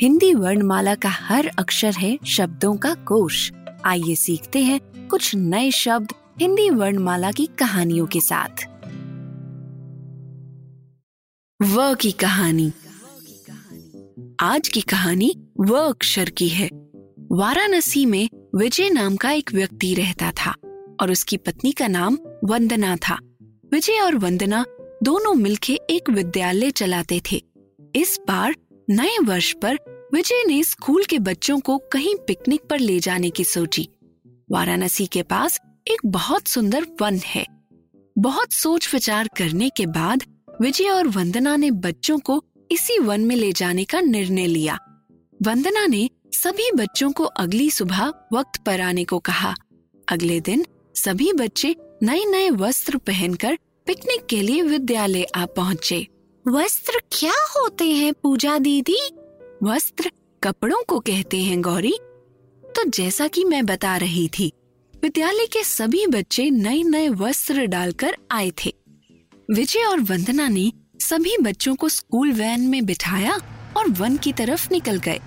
हिंदी वर्णमाला का हर अक्षर है, शब्दों का कोश। आइए सीखते हैं कुछ नए शब्द हिंदी वर्णमाला की कहानियों के साथ। व की कहानी। आज की कहानी व अक्षर की है। वाराणसी में विजय नाम का एक व्यक्ति रहता था और उसकी पत्नी का नाम वंदना था। विजय और वंदना दोनों मिलके एक विद्यालय चलाते थे। इस बार नए वर्ष पर विजय ने स्कूल के बच्चों को कहीं पिकनिक पर ले जाने की सोची। वाराणसी के पास एक बहुत सुंदर वन है। बहुत सोच विचार करने के बाद विजय और वंदना ने बच्चों को इसी वन में ले जाने का निर्णय लिया। वंदना ने सभी बच्चों को अगली सुबह वक्त पर आने को कहा। अगले दिन सभी बच्चे नए नए वस्त्र पहनकर पिकनिक के लिए विद्यालय आ पहुँचे। वस्त्र क्या होते हैं, पूजा दीदी? वस्त्र कपड़ों को कहते हैं, गौरी। तो जैसा कि मैं बता रही थी, विद्यालय के सभी बच्चे नए नए वस्त्र डालकर आए थे। विजय और वंदना ने सभी बच्चों को स्कूल वैन में बिठाया और वन की तरफ़ निकल गए।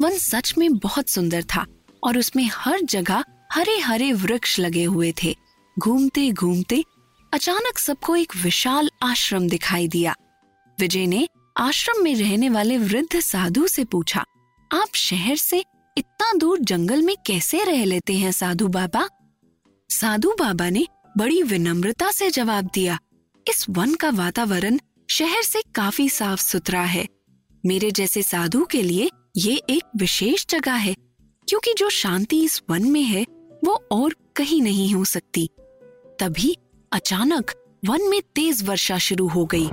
वन सच में बहुत सुंदर था और उसमें हर जगह हरे हरे वृक्ष लगे हुए थे। घूमते घूमते अचानक सबको एक विशाल आश्रम दिखाई दिया। विजय ने आश्रम में रहने वाले वृद्ध साधु से पूछा, आप शहर से इतना दूर जंगल में कैसे रह लेते हैं साधु बाबा? साधु बाबा ने बड़ी विनम्रता से जवाब दिया, इस वन का वातावरण शहर से काफ़ी साफ़ सुथरा है। मेरे जैसे साधु के लिए ये एक विशेष जगह है, क्योंकि जो शांति इस वन में है, वो और कहीं नहीं हो सकती। तभी अचानक वन में तेज वर्षा शुरू हो गई।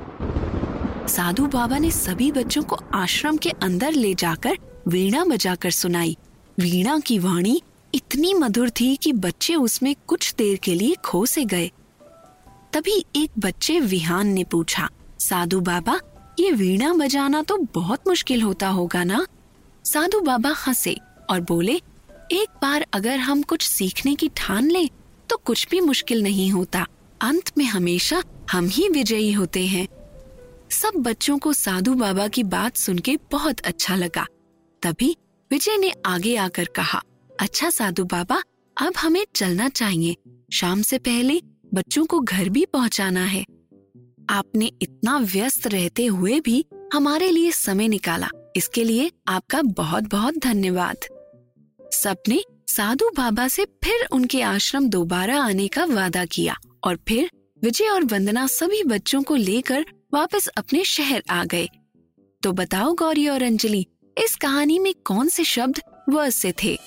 साधु बाबा ने सभी बच्चों को आश्रम के अंदर ले जाकर वीणा बजाकर सुनाई। वीणा की वाणी इतनी मधुर थी कि बच्चे उसमें कुछ देर के लिए खो से गए। तभी एक बच्चे विहान ने पूछा, साधु बाबा, ये वीणा बजाना तो बहुत मुश्किल होता होगा ना? साधु बाबा हंसे और बोले, एक बार अगर हम कुछ सीखने की ठान लें तो कुछ भी मुश्किल नहीं होता। अंत में हमेशा हम ही विजयी होते हैं। सब बच्चों को साधु बाबा की बात सुन के बहुत अच्छा लगा। तभी विजय ने आगे आकर कहा अच्छा साधु बाबा, अब हमें चलना चाहिए। शाम से पहले बच्चों को घर भी पहुंचाना है। आपने इतना व्यस्त रहते हुए भी हमारे लिए समय निकाला। इसके लिए आपका बहुत बहुत धन्यवाद। सबने साधु बाबा से फिर उनके आश्रम दोबारा आने का वादा किया और फिर विजय और वंदना सभी बच्चों को लेकर वापस अपने शहर आ गए। तो बताओ गौरी और अंजलि, इस कहानी में कौन से शब्द व से थे?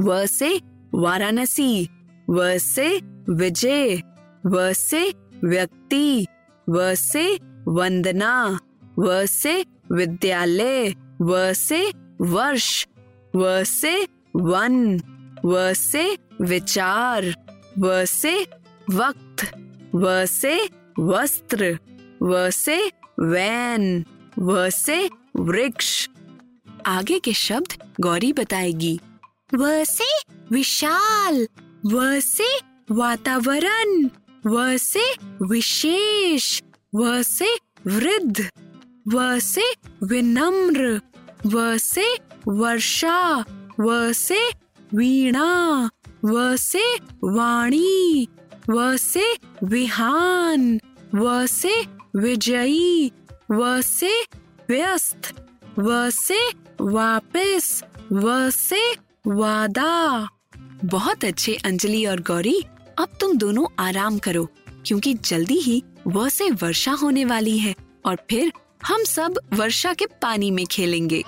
व से वाराणसी, व से विजय, व से व्यक्ति, व से वंदना, व से विद्यालय, व से वर्ष। व से वन व से विचार व से वक्त व से वस्त्र व से वैन व से वृक्ष। आगे के शब्द गौरी बताएगी। व से विशाल व से वातावरण व से विशेष व से वृद्ध व से विनम्र। व से वर्षा, व से वीणा, व से वाणी, व से विहान, व से विजयी, व से व्यस्त, व से वापस, व से वादा। बहुत अच्छे, अंजलि और गौरी, अब तुम दोनों आराम करो, क्योंकि जल्दी ही व से वर्षा होने वाली है और फिर हम सब वर्षा के पानी में खेलेंगे।